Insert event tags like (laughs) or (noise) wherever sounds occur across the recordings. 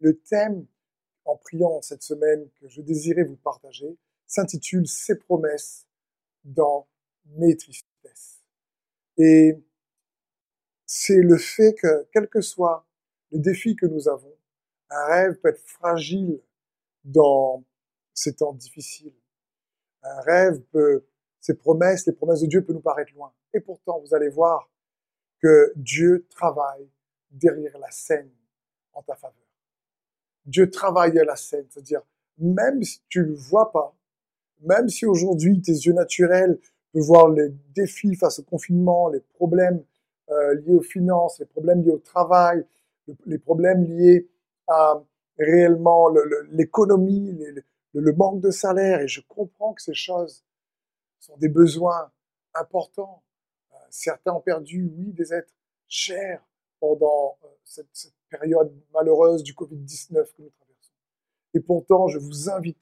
le thème en priant cette semaine que je désirais vous partager s'intitule Ces promesses dans mes tristesses. Et c'est le fait que, quel que soit le défi que nous avons, un rêve peut être fragile dans ces temps difficiles. Un rêve peut, ses promesses, les promesses de Dieu peuvent nous paraître loin. Et pourtant, vous allez voir que Dieu travaille derrière la scène en ta faveur. Dieu travaille à la scène, c'est-à-dire même si tu le vois pas, même si aujourd'hui tes yeux naturels peuvent voir les défis face au confinement, les problèmes euh, liés aux finances, les problèmes liés au travail, les problèmes liés à réellement l'économie, le, le, manque de salaire, et je comprends que ces choses sont des besoins importants. Euh, certains ont perdu, oui, des êtres chers pendant euh, cette, cette période malheureuse du Covid-19 que nous traversons. Et pourtant, je vous invite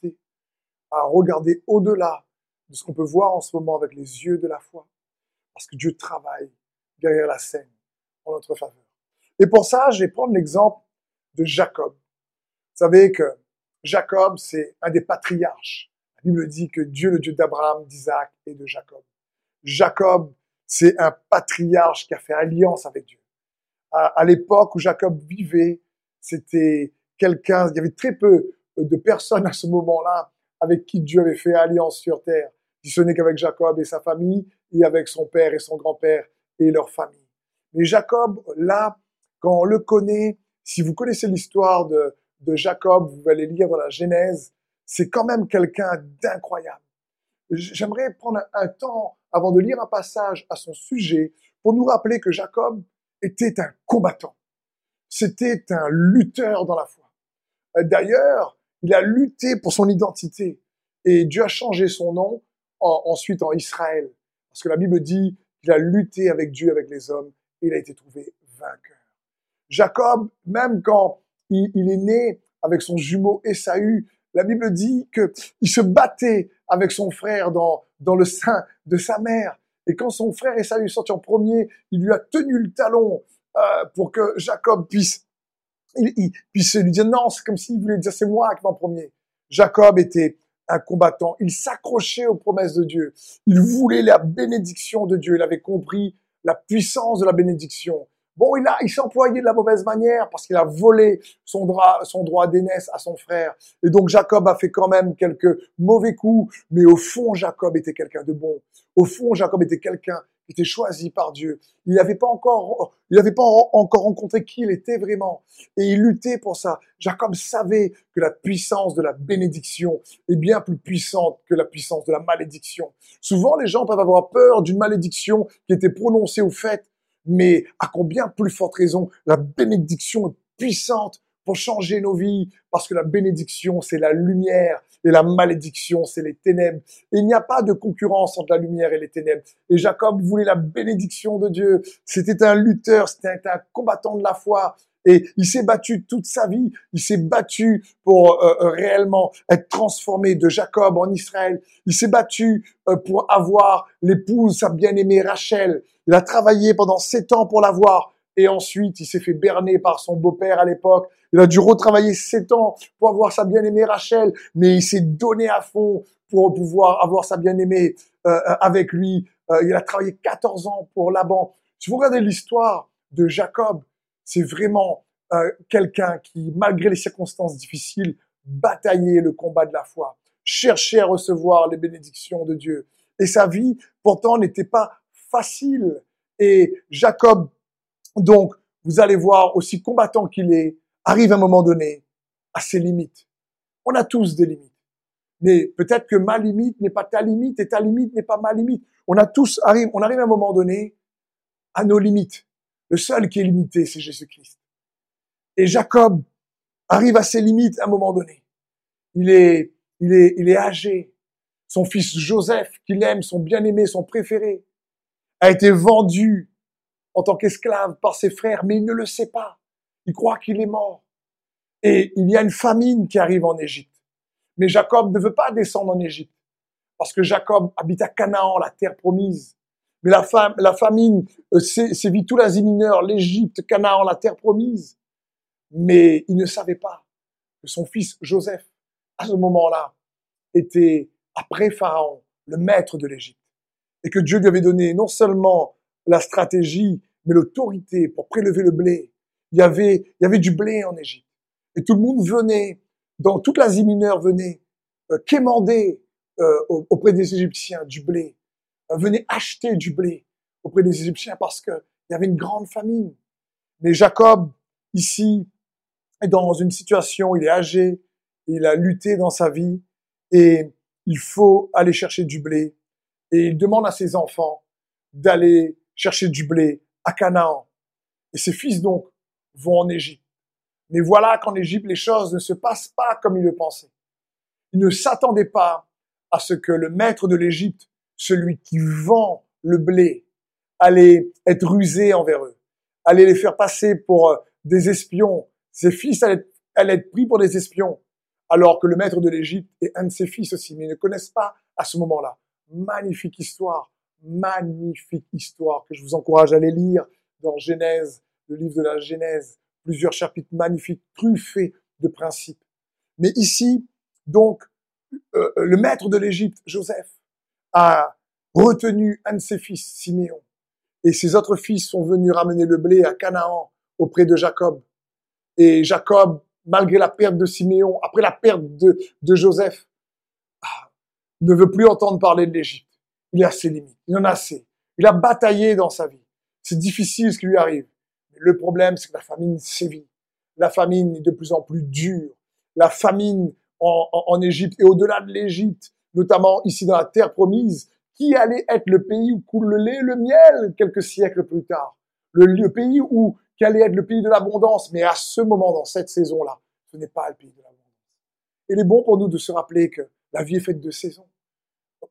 à regarder au-delà de ce qu'on peut voir en ce moment avec les yeux de la foi, parce que Dieu travaille derrière la scène en notre faveur. Et pour ça, je vais prendre l'exemple de Jacob. Vous savez que Jacob, c'est un des patriarches. La Bible dit que Dieu, le Dieu d'Abraham, d'Isaac et de Jacob. Jacob, c'est un patriarche qui a fait alliance avec Dieu à, l'époque où Jacob vivait, c'était quelqu'un, il y avait très peu de personnes à ce moment-là avec qui Dieu avait fait alliance sur terre, si ce n'est qu'avec Jacob et sa famille, et avec son père et son grand-père et leur famille. Mais Jacob, là, quand on le connaît, si vous connaissez l'histoire de, de Jacob, vous allez lire dans la Genèse, c'est quand même quelqu'un d'incroyable. J'aimerais prendre un temps avant de lire un passage à son sujet pour nous rappeler que Jacob, était un combattant. C'était un lutteur dans la foi. Euh, d'ailleurs, il a lutté pour son identité et Dieu a changé son nom ensuite en Israël. Parce que la Bible dit qu'il a lutté avec Dieu, avec les hommes, et il a été trouvé vainqueur. Jacob, même quand il, est né avec son jumeau Esaü, la Bible dit qu'il se battait avec son frère dans, dans le sein de sa mère. Et quand son frère Esaü est sorti en premier, il lui a tenu le talon euh, pour que Jacob puisse, il, puisse lui dire non, c'est comme s'il voulait dire c'est moi qui vais en premier. Jacob était un combattant. Il s'accrochait aux promesses de Dieu. Il voulait la bénédiction de Dieu. Il avait compris la puissance de la bénédiction. Bon, il, a, il s'est employé de la mauvaise manière parce qu'il a volé son droit, son droit d'aînesse à son frère. Et donc Jacob a fait quand même quelques mauvais coups, mais au fond, Jacob était quelqu'un de bon. Au fond, Jacob était quelqu'un qui était choisi par Dieu. Il n'avait pas encore, il n'avait pas encore rencontré qui il était vraiment. Et il luttait pour ça. Jacob savait que la puissance de la bénédiction est bien plus puissante que la puissance de la malédiction. Souvent, les gens peuvent avoir peur d'une malédiction qui était prononcée au fait mais à combien plus forte raison la bénédiction est puissante pour changer nos vies, parce que la bénédiction, c'est la lumière, et la malédiction, c'est les ténèbres. Et il n'y a pas de concurrence entre la lumière et les ténèbres. Et Jacob voulait la bénédiction de Dieu. C'était un lutteur, c'était un combattant de la foi. Et il s'est battu toute sa vie. Il s'est battu pour euh, euh, réellement être transformé de Jacob en Israël. Il s'est battu euh, pour avoir l'épouse, sa bien-aimée Rachel. Il a travaillé pendant sept ans pour l'avoir. Et ensuite, il s'est fait berner par son beau-père à l'époque. Il a dû retravailler sept ans pour avoir sa bien-aimée Rachel. Mais il s'est donné à fond pour pouvoir avoir sa bien-aimée avec lui. il a travaillé 14 ans pour Laban. Si vous regardez l'histoire de Jacob, c'est vraiment euh, quelqu'un qui, malgré les circonstances difficiles, bataillait le combat de la foi, cherchait à recevoir les bénédictions de Dieu. Et sa vie, pourtant, n'était pas facile. Et Jacob, donc, vous allez voir, aussi combattant qu'il est, arrive à un moment donné à ses limites. On a tous des limites. Mais peut-être que ma limite n'est pas ta limite et ta limite n'est pas ma limite. On a tous arrive, on arrive à un moment donné à nos limites. Le seul qui est limité, c'est Jésus-Christ. Et Jacob arrive à ses limites à un moment donné. Il est, il est, il est âgé. Son fils Joseph, qu'il aime, son bien-aimé, son préféré, a été vendu en tant qu'esclave par ses frères, mais il ne le sait pas. Il croit qu'il est mort. Et il y a une famine qui arrive en Égypte. Mais Jacob ne veut pas descendre en Égypte. Parce que Jacob habite à Canaan, la terre promise. Mais la, famine euh, sévit tout l'Asie mineure, l'Égypte, Canaan, la terre promise. Mais il ne savait pas que son fils Joseph, à ce moment-là, était après Pharaon, le maître de l'Égypte. Et que Dieu lui avait donné non seulement la stratégie, mais l'autorité pour prélever le blé. Il y avait, il y avait du blé en Égypte. Et tout le monde venait, dans toute l'Asie mineure venait, euh, quémander euh, auprès des Égyptiens du blé, euh, venait acheter du blé auprès des Égyptiens parce qu'il y avait une grande famine. Mais Jacob, ici, est dans une situation, il est âgé, il a lutté dans sa vie, et il faut aller chercher du blé. Et il demande à ses enfants d'aller chercher du blé à Canaan. Et ses fils donc vont en Égypte. Mais voilà qu'en Égypte, les choses ne se passent pas comme il le pensait. Il ne s'attendait pas à ce que le maître de l'Égypte, celui qui vend le blé, allait être rusé envers eux, allait les faire passer pour euh, des espions. Ses fils allaient, allaient être pris pour des espions alors que le maître de l'Égypte est un de ses fils aussi, mais ils ne connaissent pas à ce moment-là. Magnifique histoire, magnifique histoire que je vous encourage à aller lire dans Genèse, le livre de la Genèse, plusieurs chapitres magnifiques, truffés de principes. Mais ici, donc, euh, le maître de l'Égypte, Joseph, a retenu un de ses fils, Siméon, et ses autres fils sont venus ramener le blé à Canaan auprès de Jacob. Et Jacob malgré la perte de Siméon, après la perte de, de Joseph, ne veut plus entendre parler de l'Égypte. Il est assez limite. Il en a assez. Il a bataillé dans sa vie. C'est difficile ce qui lui arrive. Mais le problème, c'est que la famine sévit. La famine est de plus en plus dure. La famine en, en, Égypte et au-delà de l'Égypte, notamment ici dans la terre promise, qui allait être le pays où coule le lait et le miel quelques siècles plus tard. Le, le pays où qui allait être le pays de l'abondance. Mais à ce moment, dans cette saison-là, ce n'est pas le pays de l'abondance. Il est bon pour nous de se rappeler que la vie est faite de saisons.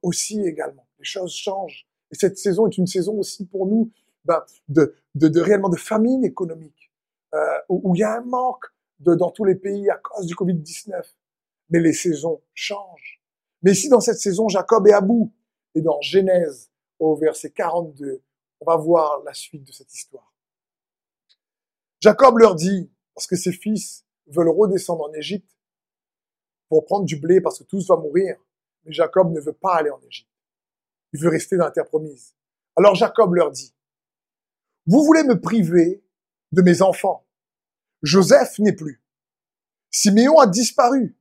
Aussi également, les choses changent. Et cette saison est une saison aussi pour nous ben, de, de, de, réellement de famine économique, euh, où, il y a un manque de, dans tous les pays à cause du Covid-19. Mais les saisons changent. Mais ici, dans cette saison, Jacob est à bout. Et dans Genèse, au verset 42, on va voir la suite de cette histoire. Jacob leur dit, parce que ses fils veulent redescendre en Égypte pour prendre du blé parce que tous vont mourir, mais Jacob ne veut pas aller en Égypte. Il veut rester dans la terre promise. Alors Jacob leur dit, vous voulez me priver de mes enfants. Joseph n'est plus. Siméon a disparu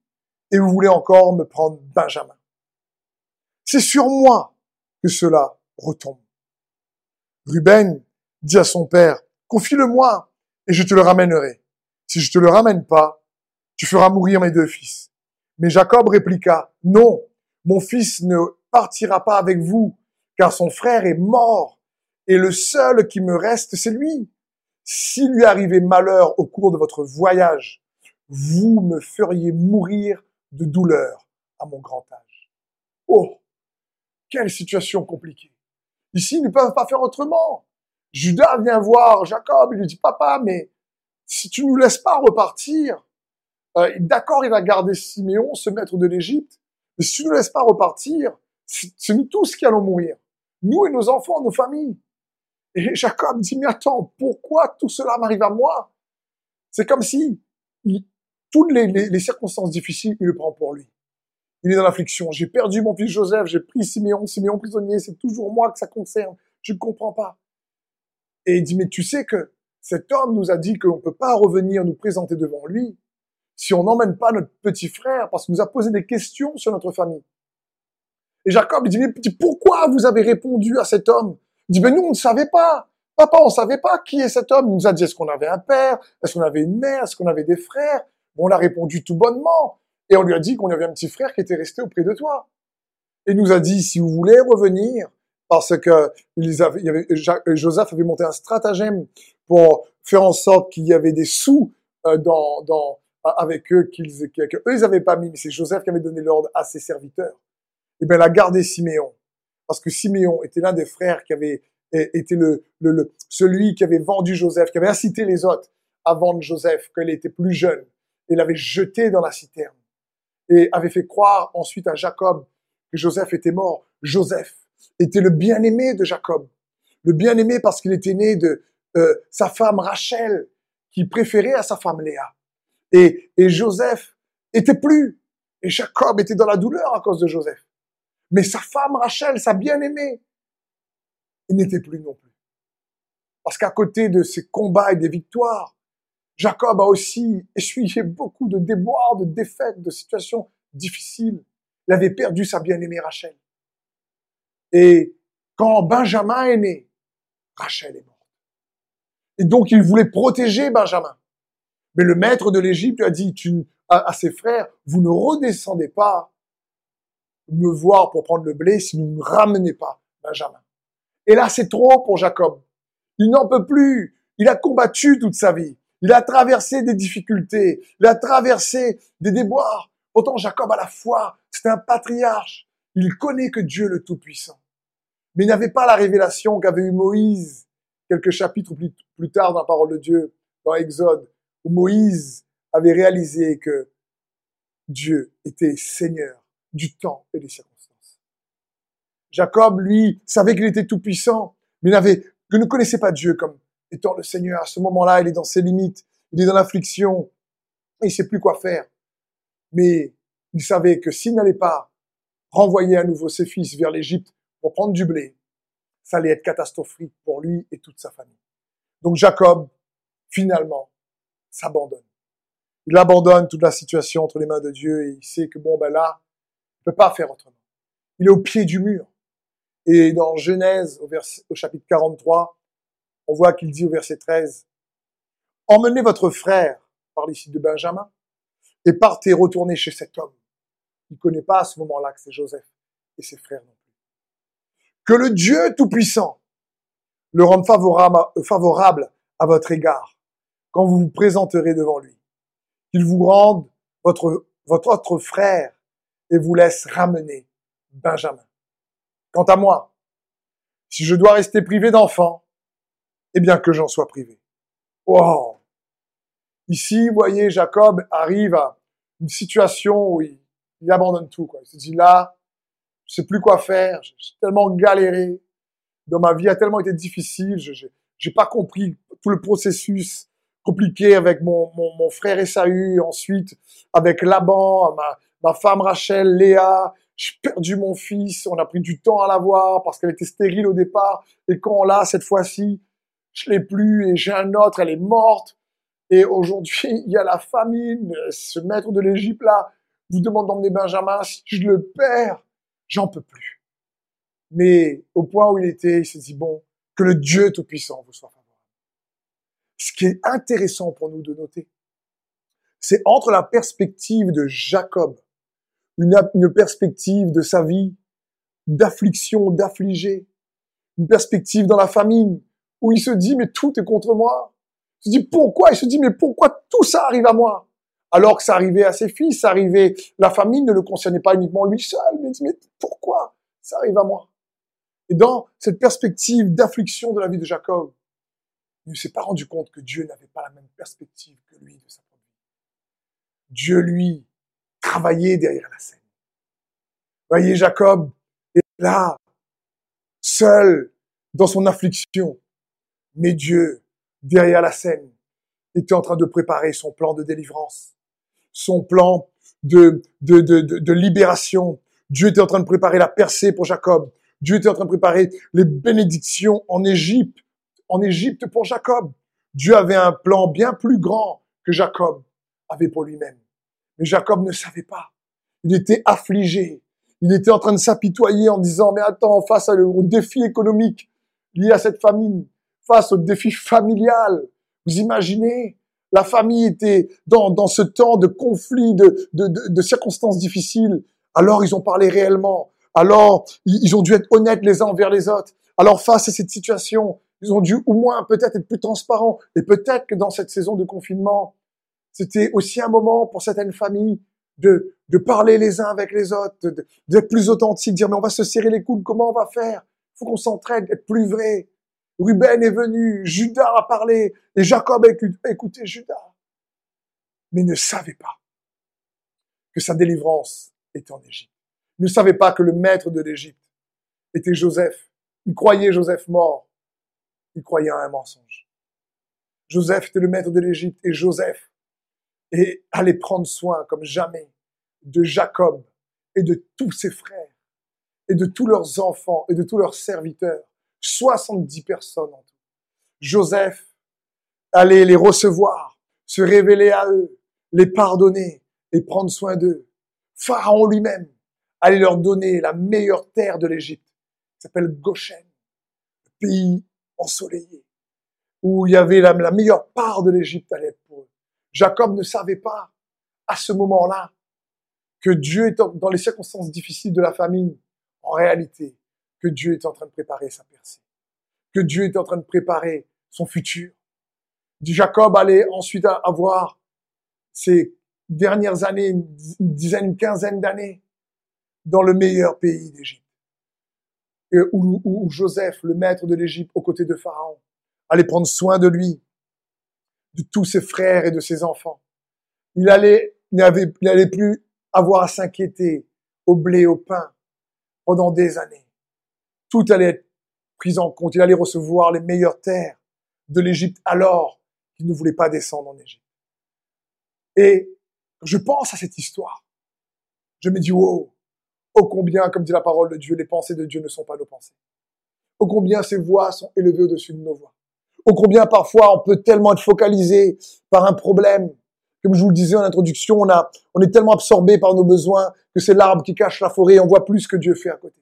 et vous voulez encore me prendre Benjamin. C'est sur moi que cela retombe. Ruben dit à son père, confie-le-moi et je te le ramènerai. Si je te le ramène pas, tu feras mourir mes deux fils. Mais Jacob répliqua, non, mon fils ne partira pas avec vous, car son frère est mort, et le seul qui me reste, c'est lui. S'il lui arrivait malheur au cours de votre voyage, vous me feriez mourir de douleur à mon grand âge. Oh, quelle situation compliquée. Ici, ils ne peuvent pas faire autrement. Judas vient voir Jacob, il lui dit, papa, mais si tu nous laisses pas repartir, euh, d'accord, il va garder Siméon, ce maître de l'Égypte, mais si tu nous laisses pas repartir, c'est nous tous qui allons mourir. Nous et nos enfants, nos familles. Et Jacob dit, mais attends, pourquoi tout cela m'arrive à moi? C'est comme si toutes les, les, circonstances difficiles, il le prend pour lui. Il est dans l'affliction. J'ai perdu mon fils Joseph, j'ai pris Siméon, Siméon prisonnier, c'est toujours moi que ça concerne. Je ne comprends pas. Et il dit, mais tu sais que cet homme nous a dit qu'on ne peut pas revenir nous présenter devant lui si on n'emmène pas notre petit frère parce qu'il nous a posé des questions sur notre famille. Et Jacob, il dit, mais pourquoi vous avez répondu à cet homme? Il dit, mais nous, on ne savait pas. Papa, on ne savait pas qui est cet homme. Il nous a dit, est-ce qu'on avait un père? Est-ce qu'on avait une mère? Est-ce qu'on avait des frères? On a répondu tout bonnement. Et on lui a dit qu'on avait un petit frère qui était resté auprès de toi. Et il nous a dit, si vous voulez revenir, parce que il y avait, Joseph avait monté un stratagème pour faire en sorte qu'il y avait des sous euh, dans, dans, avec eux qu'ils, que eux ils avaient pas mis, mais c'est Joseph qui avait donné l'ordre à ses serviteurs. Et eh bien, il a gardé Siméon, parce que Siméon était l'un des frères qui avait été le, le, le, celui qui avait vendu Joseph, qui avait incité les autres à vendre Joseph quand il était plus jeune, et l'avait jeté dans la citerne, et avait fait croire ensuite à Jacob que Joseph était mort. Joseph était le bien-aimé de Jacob. Le bien-aimé parce qu'il était né de euh, sa femme Rachel, qui préférait à sa femme Léa. Et, et Joseph était plus. Et Jacob était dans la douleur à cause de Joseph. Mais sa femme Rachel, sa bien-aimée, n'était plus non plus. Parce qu'à côté de ses combats et des victoires, Jacob a aussi essuyé beaucoup de déboires, de défaites, de situations difficiles. Il avait perdu sa bien-aimée Rachel. Et quand Benjamin est né, Rachel est morte. Et donc il voulait protéger Benjamin. Mais le maître de l'Égypte a dit à, ses frères, vous ne redescendez pas me voir pour prendre le blé si vous ne ramenez pas Benjamin. Et là, c'est trop pour Jacob. Il n'en peut plus. Il a combattu toute sa vie. Il a traversé des difficultés. Il a traversé des déboires. Pourtant, Jacob a la foi. C'est un patriarche. Il connaît que Dieu le Tout-Puissant. Mais il n'avait pas la révélation qu'avait eu Moïse quelques chapitres plus tard dans la parole de Dieu, dans Exode, où Moïse avait réalisé que Dieu était Seigneur du temps et des circonstances. Jacob, lui, savait qu'il était tout puissant, mais n'avait, ne connaissait pas Dieu comme étant le Seigneur. À ce moment-là, il est dans ses limites, il est dans l'affliction, il sait plus quoi faire. Mais il savait que s'il n'allait pas renvoyer à nouveau ses fils vers l'Égypte pour prendre du blé, ça allait être catastrophique pour lui et toute sa famille. Donc Jacob, finalement, s'abandonne. Il abandonne toute la situation entre les mains de Dieu et il sait que bon, ben là, il peut pas faire autrement. Il est au pied du mur. Et dans Genèse, au, chapitre 43, on voit qu'il dit au verset 13, Emmenez votre frère, par ici de Benjamin, et partez retourner chez cet homme. Il ne connaît pas à ce moment-là que c'est Joseph et ses frères non plus. Que le Dieu Tout-Puissant le rende favorable à votre égard quand vous vous présenterez devant lui. Qu'il vous rende votre, votre autre frère et vous laisse ramener Benjamin. Quant à moi, si je dois rester privé d'enfants, eh bien que j'en sois privé. Wow. Ici, voyez, Jacob arrive à une situation où il, abandonne tout. Il se dit là, je sais plus quoi faire, j'ai tellement galéré, dans ma vie a tellement été difficile, je n'ai pas compris tout le processus compliqué avec mon, mon, mon frère Esaü, ensuite avec Laban, ma, ma femme Rachel, Léa, j'ai perdu mon fils, on a pris du temps à la voir parce qu'elle était stérile au départ, et quand on l'a cette fois-ci, je l'ai plus, et j'ai un autre, elle est morte, et aujourd'hui, (laughs) il y a la famine, ce maître de l'Égypte là vous demande d'emmener Benjamin, si je le perds, j'en peux plus. Mais au point où il était, il s'est dit, bon, que le Dieu Tout-Puissant vous soit. Ce qui est intéressant pour nous de noter, c'est entre la perspective de Jacob, une, perspective de sa vie, d'affliction, d'affligé, une perspective dans la famine, où il se dit, mais tout est contre moi. Il se dit, pourquoi? Il se dit, mais pourquoi tout ça arrive à moi? Alors que ça arrivait à ses fils, ça arrivait, la famine ne le concernait pas uniquement lui seul, mais il dit, mais pourquoi ça arrive à moi? Et dans cette perspective d'affliction de la vie de Jacob, ne s'est pas rendu compte que Dieu n'avait pas la même perspective que lui de sa propre. Dieu, lui, travaillait derrière la scène. Voyez, Jacob est là, seul, dans son affliction. Mais Dieu, derrière la scène, était en train de préparer son plan de délivrance, son plan de, de, de, de, libération. Dieu était en train de préparer la percée pour Jacob. Dieu était en train de préparer les bénédictions en Égypte en Égypte pour Jacob. Dieu avait un plan bien plus grand que Jacob avait pour lui-même. Mais Jacob ne savait pas. Il était affligé. Il était en train de s'apitoyer en disant, mais attends, face au défi économique lié à cette famine, face au défi familial, vous imaginez, la famille était dans, dans ce temps de conflit, de, de, de, circonstances difficiles. Alors ils ont parlé réellement. Alors ils ont dû être honnêtes les uns envers les autres. Alors face à cette situation, ils ont dû au moins peut-être être plus transparents. Et peut-être que dans cette saison de confinement, c'était aussi un moment pour certaines familles de, parler les uns avec les autres, d'être plus authentiques, dire mais on va se serrer les coudes, comment on va faire? Faut qu'on s'entraide, être plus vrai. Ruben est venu, Judas a parlé, et Jacob a écouté Judas. Mais ne savait pas que sa délivrance était en Égypte. Ne savait pas que le maître de l'Égypte était Joseph. Il croyait Joseph mort il croyait à un mensonge. Joseph était le maître de l'Égypte et Joseph et allait prendre soin comme jamais de Jacob et de tous ses frères et de tous leurs enfants et de tous leurs serviteurs. 70 personnes en tout. Joseph allait les recevoir, se révéler à eux, les pardonner et prendre soin d'eux. Pharaon lui-même allait leur donner la meilleure terre de l'Égypte, qui s'appelle Goshen, le pays ensoleillé, où il y avait la, la meilleure part de l'Égypte à l'être pour eux. Jacob ne savait pas, à ce moment-là, que Dieu est dans les circonstances difficiles de la famine, en réalité, que Dieu est en train de préparer sa percée, que Dieu est en train de préparer son futur. Jacob allait ensuite avoir ses dernières années, une dizaine, une quinzaine d'années, dans le meilleur pays d'Égypte. Où, où, Joseph, le maître de l'Égypte, aux côtés de Pharaon, allait prendre soin de lui, de tous ses frères et de ses enfants. Il allait, n'allait plus avoir à s'inquiéter au blé, au pain, pendant des années. Tout allait être pris en compte. Il allait recevoir les meilleures terres de l'Égypte alors qu'il ne voulait pas descendre en Égypte. Et je pense à cette histoire. Je me dis, wow, oh combien, comme dit la parole de Dieu, les pensées de Dieu ne sont pas nos pensées. Oh combien ses voix sont élevées au-dessus de nos voix. Oh combien parfois on peut tellement être focalisé par un problème. Comme je vous le disais en introduction, on, est tellement absorbé par nos besoins que c'est l'arbre qui cache la forêt et on voit plus que Dieu fait à côté.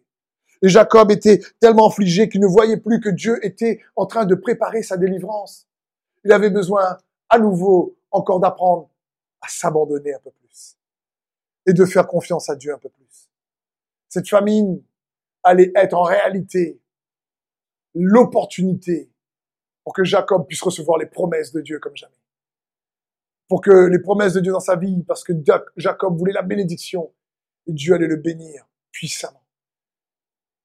Et Jacob était tellement affligé qu'il ne voyait plus que Dieu était en train de préparer sa délivrance. Il avait besoin à nouveau encore d'apprendre à s'abandonner un peu plus et de faire confiance à Dieu un peu plus. Cette famine allait être en réalité l'opportunité pour que Jacob puisse recevoir les promesses de Dieu comme jamais. Pour que les promesses de Dieu dans sa vie, parce que Jacob voulait la bénédiction, et Dieu allait le bénir puissamment.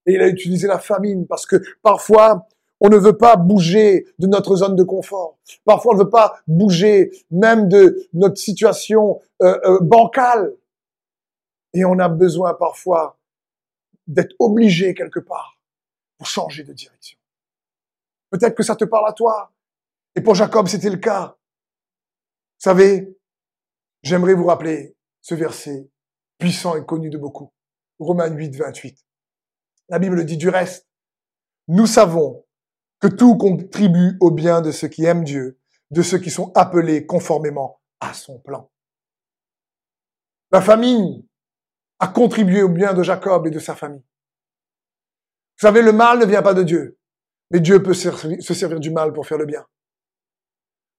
Et il a utilisé la famine parce que parfois, on ne veut pas bouger de notre zone de confort. Parfois, on ne veut pas bouger même de notre situation euh, euh, bancale. Et on a besoin parfois d'être obligé quelque part pour changer de direction. Peut-être que ça te parle à toi. Et pour Jacob, c'était le cas. Vous savez, j'aimerais vous rappeler ce verset puissant et connu de beaucoup. Romains 8, 28. La Bible dit du reste. Nous savons que tout contribue au bien de ceux qui aiment Dieu, de ceux qui sont appelés conformément à son plan. La famille a contribué au bien de Jacob et de sa famille. Vous savez, le mal ne vient pas de Dieu, mais Dieu peut se servir du mal pour faire le bien.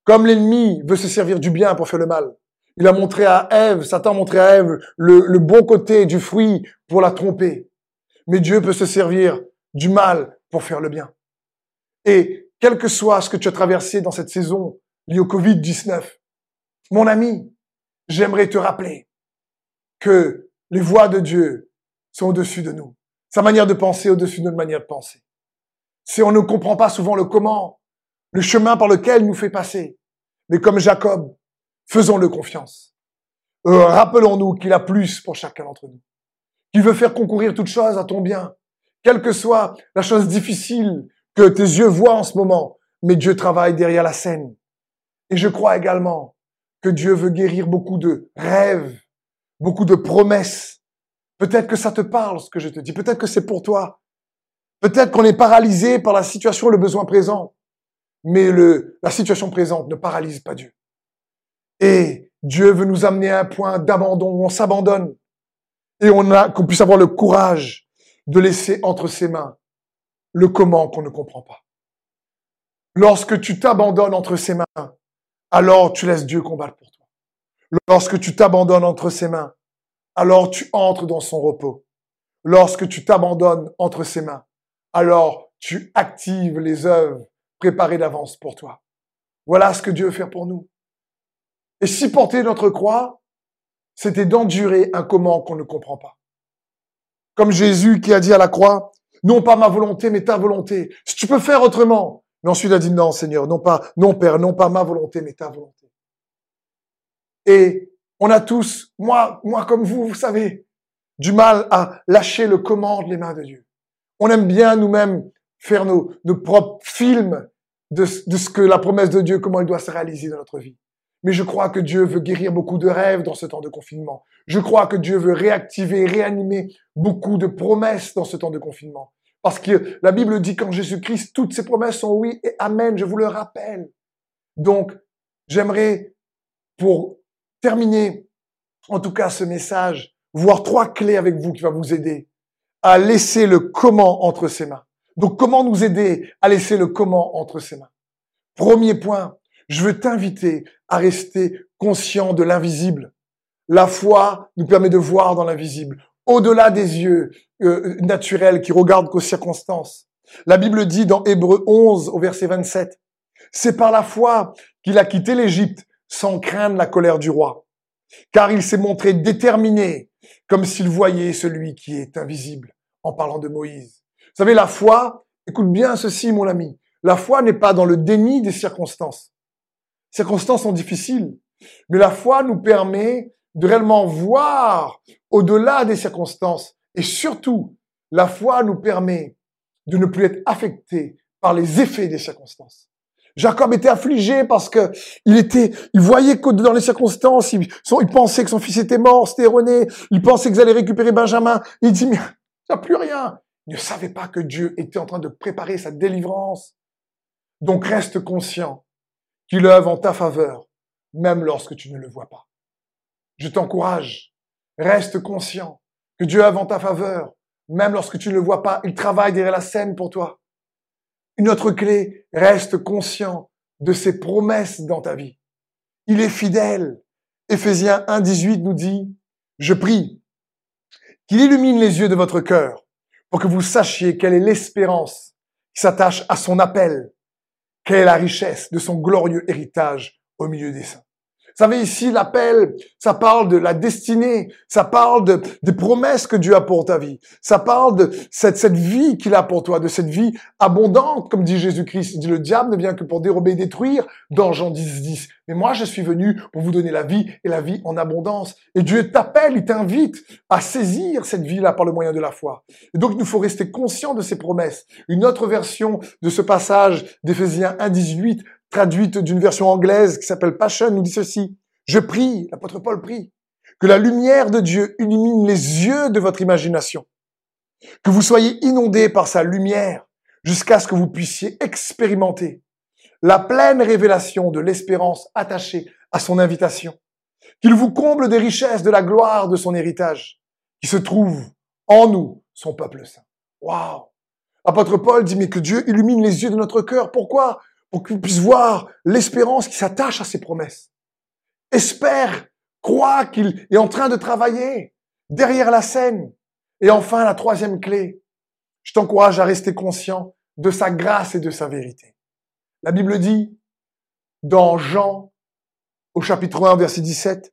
Comme l'ennemi veut se servir du bien pour faire le mal. Il a montré à Ève, Satan a montré à Ève le, le bon côté du fruit pour la tromper. Mais Dieu peut se servir du mal pour faire le bien. Et quel que soit ce que tu as traversé dans cette saison liée au Covid-19, mon ami, j'aimerais te rappeler que les voies de Dieu sont au-dessus de nous. Sa manière de penser au-dessus de notre manière de penser. Si on ne comprend pas souvent le comment, le chemin par lequel il nous fait passer. Mais comme Jacob, faisons-le confiance. Euh, rappelons-nous qu'il a plus pour chacun d'entre nous. Qu'il veut faire concourir toute chose à ton bien. Quelle que soit la chose difficile que tes yeux voient en ce moment, mais Dieu travaille derrière la scène. Et je crois également que Dieu veut guérir beaucoup de rêves, beaucoup de promesses. Peut-être que ça te parle ce que je te dis, peut-être que c'est pour toi. Peut-être qu'on est paralysé par la situation, le besoin présent. Mais la situation présente ne paralyse pas Dieu. Et Dieu veut nous amener à un point d'abandon où on s'abandonne et on a qu'on puisse avoir le courage de laisser entre ses mains le comment qu'on ne comprend pas. Lorsque tu t'abandonnes entre ses mains, alors tu laisses Dieu combattre pour toi. Lorsque tu t'abandonnes entre ses mains, alors tu entres dans son repos. Lorsque tu t'abandonnes entre ses mains, alors tu actives les œuvres préparées d'avance pour toi. Voilà ce que Dieu veut faire pour nous. Et si porter notre croix, c'était d'endurer un comment qu'on ne comprend pas. Comme Jésus qui a dit à la croix, non pas ma volonté, mais ta volonté. Si tu peux faire autrement. Mais ensuite il a dit non, Seigneur, non pas, non Père, non pas ma volonté, mais ta volonté. Et on a tous, moi, moi comme vous, vous savez, du mal à lâcher le commande les mains de Dieu. On aime bien nous-mêmes faire nos, nos propres films de, de ce que la promesse de Dieu, comment elle doit se réaliser dans notre vie. Mais je crois que Dieu veut guérir beaucoup de rêves dans ce temps de confinement. Je crois que Dieu veut réactiver, réanimer beaucoup de promesses dans ce temps de confinement. Parce que la Bible dit qu'en Jésus-Christ, toutes ces promesses sont oui et amen, je vous le rappelle. Donc, j'aimerais, pour terminer, en tout cas ce message, voir trois clés avec vous qui va vous aider à laisser le comment entre ses mains. Donc, comment nous aider à laisser le comment entre ses mains? Premier point, je veux t'inviter à rester conscient de l'invisible. La foi nous permet de voir dans l'invisible, au-delà des yeux euh, naturels qui regardent qu'aux circonstances. La Bible dit dans Hébreu 11 au verset 27, c'est par la foi qu'il a quitté l'Égypte sans craindre la colère du roi, car il s'est montré déterminé comme s'il voyait celui qui est invisible, en parlant de Moïse. Vous savez, la foi, écoute bien ceci mon ami, la foi n'est pas dans le déni des circonstances. Les circonstances sont difficiles, mais la foi nous permet de réellement voir au-delà des circonstances. Et surtout, la foi nous permet de ne plus être affecté par les effets des circonstances. Jacob était affligé parce que il était, il voyait que dans les circonstances, il, il pensait que son fils était mort, c'était erroné, il pensait qu'ils allaient récupérer Benjamin. Il dit, mais il n'y a plus rien. Il ne savait pas que Dieu était en train de préparer sa délivrance. Donc reste conscient qu'il œuvre en ta faveur, même lorsque tu ne le vois pas. Je t'encourage, reste conscient que Dieu œuvre en ta faveur, même lorsque tu ne le vois pas. Il travaille derrière la scène pour toi. Une autre clé, reste conscient de ses promesses dans ta vie. Il est fidèle. Éphésiens 1, 18 nous dit, je prie qu'il illumine les yeux de votre cœur pour que vous sachiez quelle est l'espérance qui s'attache à son appel quelle est la richesse de son glorieux héritage au milieu des saints vous savez, ici, l'appel, ça parle de la destinée, ça parle de, des promesses que Dieu a pour ta vie, ça parle de cette, cette vie qu'il a pour toi, de cette vie abondante, comme dit Jésus-Christ. Il dit, le diable ne vient que pour dérober et détruire, dans Jean 10, 10. Mais moi, je suis venu pour vous donner la vie et la vie en abondance. Et Dieu t'appelle, il t'invite à saisir cette vie-là par le moyen de la foi. Et donc, il nous faut rester conscient de ces promesses. Une autre version de ce passage d'Éphésiens 1, 18 traduite d'une version anglaise qui s'appelle Passion, nous dit ceci. Je prie, l'apôtre Paul prie, que la lumière de Dieu illumine les yeux de votre imagination, que vous soyez inondés par sa lumière jusqu'à ce que vous puissiez expérimenter la pleine révélation de l'espérance attachée à son invitation, qu'il vous comble des richesses de la gloire de son héritage, qui se trouve en nous, son peuple saint. Waouh! Apôtre Paul dit, mais que Dieu illumine les yeux de notre cœur. Pourquoi? Pour qu'on puisse voir l'espérance qui s'attache à ses promesses. Espère, crois qu'il est en train de travailler derrière la scène. Et enfin, la troisième clé, je t'encourage à rester conscient de sa grâce et de sa vérité. La Bible dit, dans Jean, au chapitre 1, verset 17,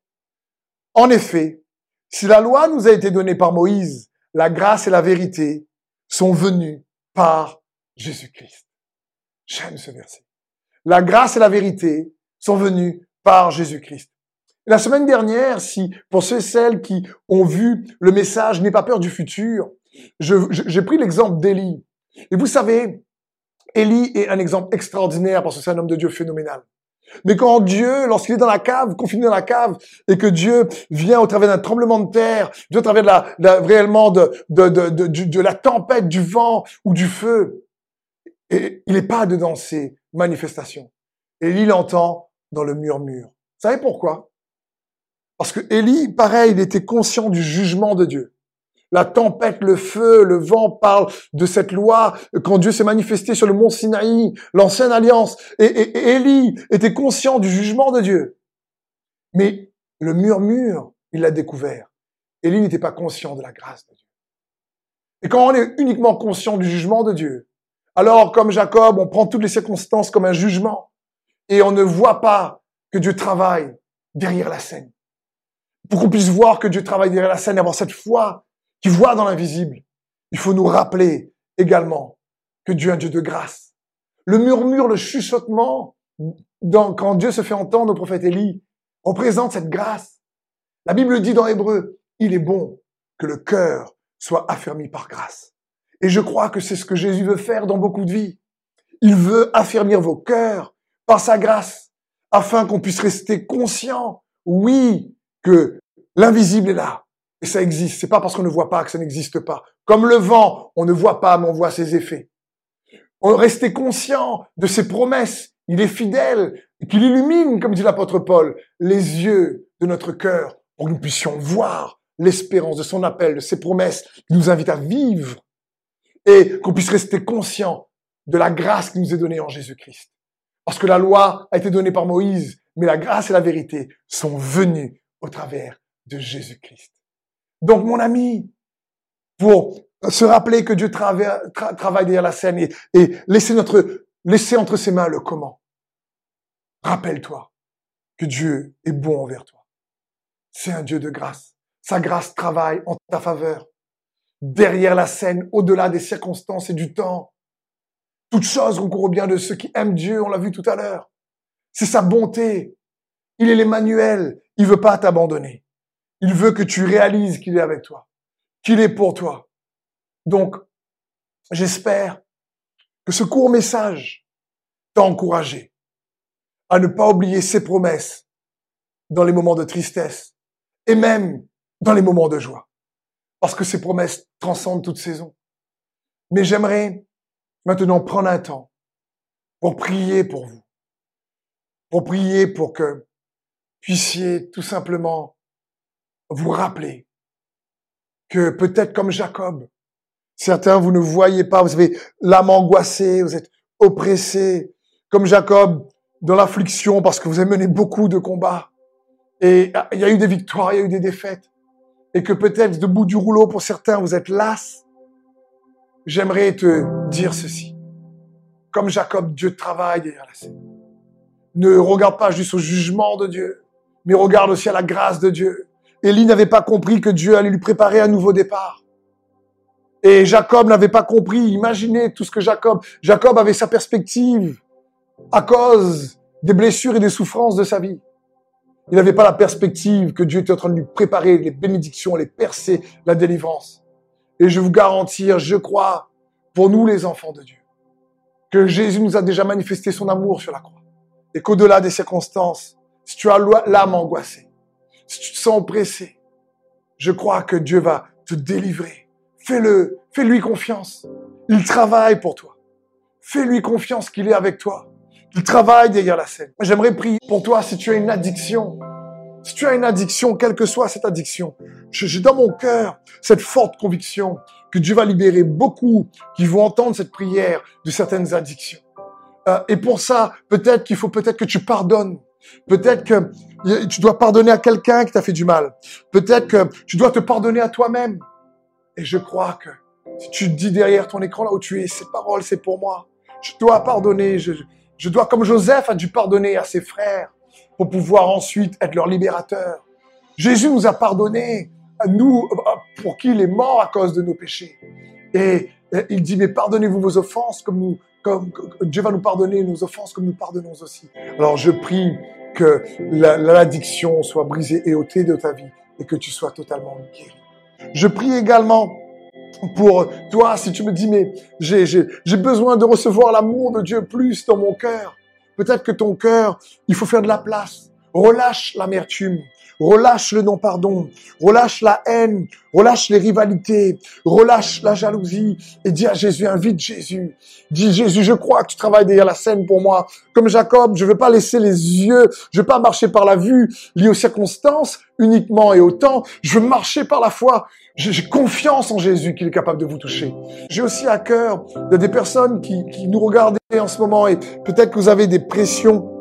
En effet, si la loi nous a été donnée par Moïse, la grâce et la vérité sont venues par Jésus-Christ. J'aime ce verset la grâce et la vérité sont venues par Jésus-Christ. La semaine dernière, si pour ceux et celles qui ont vu le message N'aie pas peur du futur, j'ai pris l'exemple d'Élie. Et vous savez, Élie est un exemple extraordinaire parce que c'est un homme de Dieu phénoménal. Mais quand Dieu, lorsqu'il est dans la cave, confiné dans la cave, et que Dieu vient au travers d'un tremblement de terre, vient au travers de la, réellement de, de, de, de, de la tempête, du vent ou du feu, et il n'est pas dedans ces manifestations. Et il entend dans le murmure. Vous savez pourquoi? Parce que Élie, pareil, il était conscient du jugement de Dieu. La tempête, le feu, le vent parlent de cette loi quand Dieu s'est manifesté sur le mont Sinaï, l'ancienne alliance. Et, et, Élie était conscient du jugement de Dieu. Mais le murmure, il l'a découvert. Élie n'était pas conscient de la grâce de Dieu. Et quand on est uniquement conscient du jugement de Dieu, alors, comme Jacob, on prend toutes les circonstances comme un jugement et on ne voit pas que Dieu travaille derrière la scène. Pour qu'on puisse voir que Dieu travaille derrière la scène et avoir cette foi qui voit dans l'invisible, il faut nous rappeler également que Dieu est un Dieu de grâce. Le murmure, le chuchotement, quand Dieu se fait entendre au prophète Élie, représente cette grâce. La Bible dit dans Hébreu, il est bon que le cœur soit affermi par grâce. Et je crois que c'est ce que Jésus veut faire dans beaucoup de vies. Il veut affermir vos cœurs par sa grâce, afin qu'on puisse rester conscient, oui, que l'invisible est là. Et ça existe. C'est pas parce qu'on ne voit pas que ça n'existe pas. Comme le vent, on ne voit pas, mais on voit ses effets. On rester conscient de ses promesses. Il est fidèle, qu'il illumine, comme dit l'apôtre Paul, les yeux de notre cœur pour que nous puissions voir l'espérance de son appel, de ses promesses qui nous invitent à vivre et qu'on puisse rester conscient de la grâce qui nous est donnée en Jésus-Christ. Parce que la loi a été donnée par Moïse, mais la grâce et la vérité sont venues au travers de Jésus-Christ. Donc, mon ami, pour se rappeler que Dieu travaille derrière la scène et, et notre, laisser entre ses mains le comment. Rappelle-toi que Dieu est bon envers toi. C'est un Dieu de grâce. Sa grâce travaille en ta faveur. Derrière la scène, au-delà des circonstances et du temps. Toute chose concourt au bien de ceux qui aiment Dieu, on l'a vu tout à l'heure. C'est sa bonté. Il est l'Emmanuel. Il veut pas t'abandonner. Il veut que tu réalises qu'il est avec toi, qu'il est pour toi. Donc, j'espère que ce court message t'a encouragé à ne pas oublier ses promesses dans les moments de tristesse et même dans les moments de joie. Parce que ces promesses transcendent toute saison. Mais j'aimerais maintenant prendre un temps pour prier pour vous. Pour prier pour que puissiez tout simplement vous rappeler que peut-être comme Jacob, certains vous ne voyez pas, vous avez l'âme angoissée, vous êtes oppressé, comme Jacob dans l'affliction parce que vous avez mené beaucoup de combats. Et il y a eu des victoires, il y a eu des défaites. Et que peut-être debout du rouleau, pour certains, vous êtes las. J'aimerais te dire ceci. Comme Jacob, Dieu travaille derrière la scène. Ne regarde pas juste au jugement de Dieu, mais regarde aussi à la grâce de Dieu. Élie n'avait pas compris que Dieu allait lui préparer un nouveau départ. Et Jacob n'avait pas compris. Imaginez tout ce que Jacob, Jacob avait sa perspective à cause des blessures et des souffrances de sa vie. Il n'avait pas la perspective que Dieu était en train de lui préparer les bénédictions, les percées, la délivrance. Et je vous garantir, je crois, pour nous les enfants de Dieu, que Jésus nous a déjà manifesté son amour sur la croix. Et qu'au-delà des circonstances, si tu as l'âme angoissée, si tu te sens oppressé, je crois que Dieu va te délivrer. Fais-le, fais-lui confiance. Il travaille pour toi. Fais-lui confiance qu'il est avec toi. Il travaille derrière la scène. J'aimerais prier pour toi si tu as une addiction. Si tu as une addiction, quelle que soit cette addiction, j'ai dans mon cœur cette forte conviction que Dieu va libérer beaucoup qui vont entendre cette prière de certaines addictions. Euh, et pour ça, peut-être qu'il faut peut-être que tu pardonnes. Peut-être que tu dois pardonner à quelqu'un qui t'a fait du mal. Peut-être que tu dois te pardonner à toi-même. Et je crois que si tu dis derrière ton écran là où tu es, ces paroles, c'est pour moi. Je dois pardonner. Je dois, comme Joseph a dû pardonner à ses frères pour pouvoir ensuite être leur libérateur. Jésus nous a pardonné, nous, pour qui il est mort à cause de nos péchés. Et, il dit, mais pardonnez-vous vos offenses comme nous, comme, Dieu va nous pardonner nos offenses comme nous pardonnons aussi. Alors je prie que l'addiction soit brisée et ôtée de ta vie et que tu sois totalement guéri. Je prie également pour toi, si tu me dis, mais j'ai besoin de recevoir l'amour de Dieu plus dans mon cœur. Peut-être que ton cœur, il faut faire de la place. Relâche l'amertume. Relâche le non-pardon, relâche la haine, relâche les rivalités, relâche la jalousie et dis à Jésus, invite Jésus. Dis Jésus, je crois que tu travailles derrière la scène pour moi. Comme Jacob, je veux pas laisser les yeux, je veux pas marcher par la vue liée aux circonstances uniquement et au temps. Je veux marcher par la foi. J'ai confiance en Jésus qu'il est capable de vous toucher. J'ai aussi à cœur de des personnes qui, qui nous regardent en ce moment et peut-être que vous avez des pressions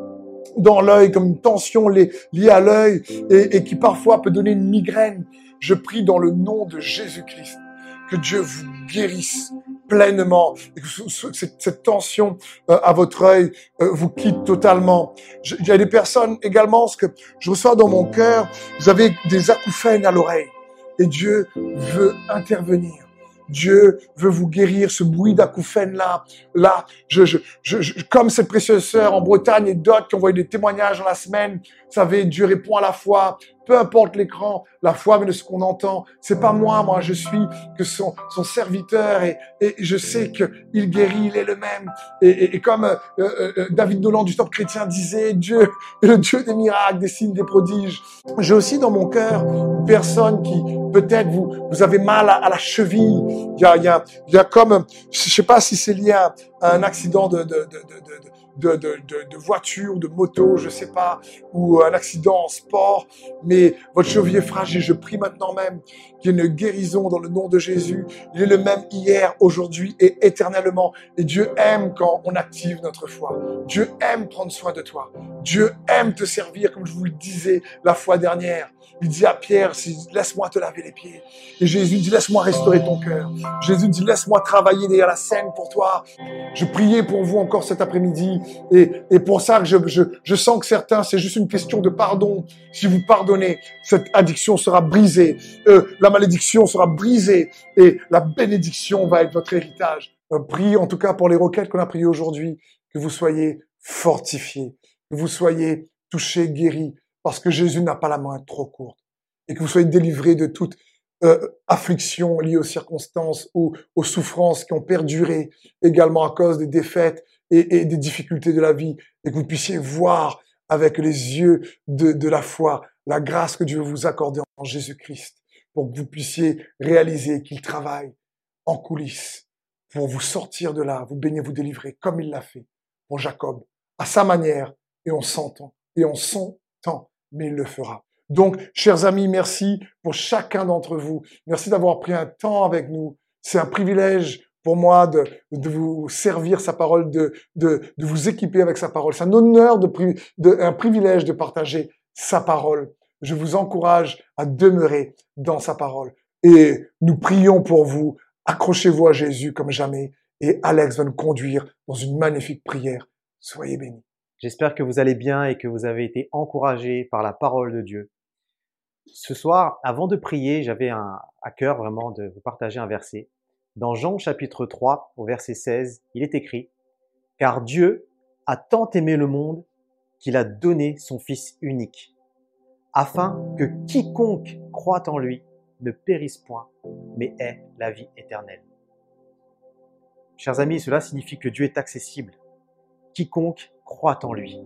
dans l'œil, comme une tension liée à l'œil et, qui parfois peut donner une migraine. Je prie dans le nom de Jésus-Christ que Dieu vous guérisse pleinement que cette, tension euh, à votre œil euh, vous quitte totalement. Il y a des personnes également, ce que je reçois dans mon cœur, vous avez des acouphènes à l'oreille et Dieu veut intervenir. Dieu veut vous guérir ce bruit d'acouphène là. Là, je, je, je, comme cette précieuse sœur en Bretagne et d'autres qui ont envoyé des témoignages dans la semaine, vous savez, Dieu répond à la fois peu importe l'écran, la foi vient de ce qu'on entend. C'est pas moi, moi, je suis que son, son serviteur et, et je sais qu'il guérit, il est le même. Et, et, comme euh, euh, euh, David Nolan du Top Chrétien disait, Dieu est le Dieu des miracles, des signes, des prodiges. J'ai aussi dans mon cœur une personne qui, peut-être, vous, vous avez mal à, la cheville. Il y a, y a, y a comme, je sais pas si c'est lié à un accident de, de, de, de de, de, de, de, voiture, de moto, je sais pas, ou un accident en sport, mais votre cheville est fragile. Je prie maintenant même qu'il y ait une guérison dans le nom de Jésus. Il est le même hier, aujourd'hui et éternellement. Et Dieu aime quand on active notre foi. Dieu aime prendre soin de toi. Dieu aime te servir, comme je vous le disais la fois dernière. Il dit à Pierre, laisse-moi te laver les pieds. Et Jésus dit, laisse-moi restaurer ton cœur. Jésus dit, laisse-moi travailler derrière la scène pour toi. Je priais pour vous encore cet après-midi. Et, et pour ça, je, je, je sens que certains, c'est juste une question de pardon. Si vous pardonnez, cette addiction sera brisée. Euh, la malédiction sera brisée. Et la bénédiction va être votre héritage. Euh, prie en tout cas pour les requêtes qu'on a priées aujourd'hui. Que vous soyez fortifiés. Que vous soyez touchés, guéris parce que Jésus n'a pas la main trop courte. Et que vous soyez délivrés de toute euh, affliction liée aux circonstances ou aux souffrances qui ont perduré également à cause des défaites et, des difficultés de la vie et que vous puissiez voir avec les yeux de, la foi la grâce que Dieu vous accorder en Jésus-Christ pour que vous puissiez réaliser qu'il travaille en coulisses pour vous sortir de là, vous bénir, vous délivrer comme il l'a fait pour Jacob, à sa manière et on s'entend et on s'entend mais il le fera. Donc, chers amis, merci pour chacun d'entre vous. Merci d'avoir pris un temps avec nous. C'est un privilège pour moi de, de vous servir sa parole, de, de, de vous équiper avec sa parole. C'est un honneur, de, de, un privilège de partager sa parole. Je vous encourage à demeurer dans sa parole. Et nous prions pour vous. Accrochez-vous à Jésus comme jamais. Et Alex va nous conduire dans une magnifique prière. Soyez bénis. J'espère que vous allez bien et que vous avez été encouragés par la parole de Dieu. Ce soir, avant de prier, j'avais à cœur vraiment de vous partager un verset. Dans Jean chapitre 3, au verset 16, il est écrit, Car Dieu a tant aimé le monde qu'il a donné son Fils unique, afin que quiconque croit en lui ne périsse point, mais ait la vie éternelle. Chers amis, cela signifie que Dieu est accessible. Quiconque croit en lui.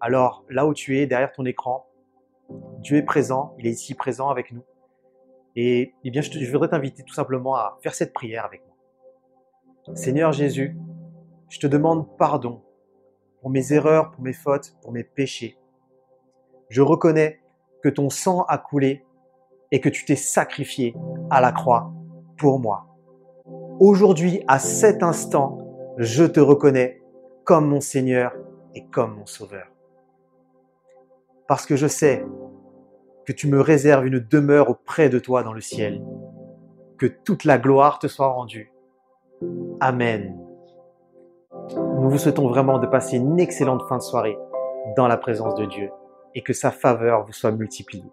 Alors là où tu es, derrière ton écran, Dieu est présent, il est ici présent avec nous. Et eh bien, je, je voudrais t'inviter tout simplement à faire cette prière avec moi. Seigneur Jésus, je te demande pardon pour mes erreurs, pour mes fautes, pour mes péchés. Je reconnais que ton sang a coulé et que tu t'es sacrifié à la croix pour moi. Aujourd'hui, à cet instant, je te reconnais comme mon Seigneur et comme mon Sauveur. Parce que je sais que tu me réserves une demeure auprès de toi dans le ciel. Que toute la gloire te soit rendue. Amen. Nous vous souhaitons vraiment de passer une excellente fin de soirée dans la présence de Dieu et que sa faveur vous soit multipliée.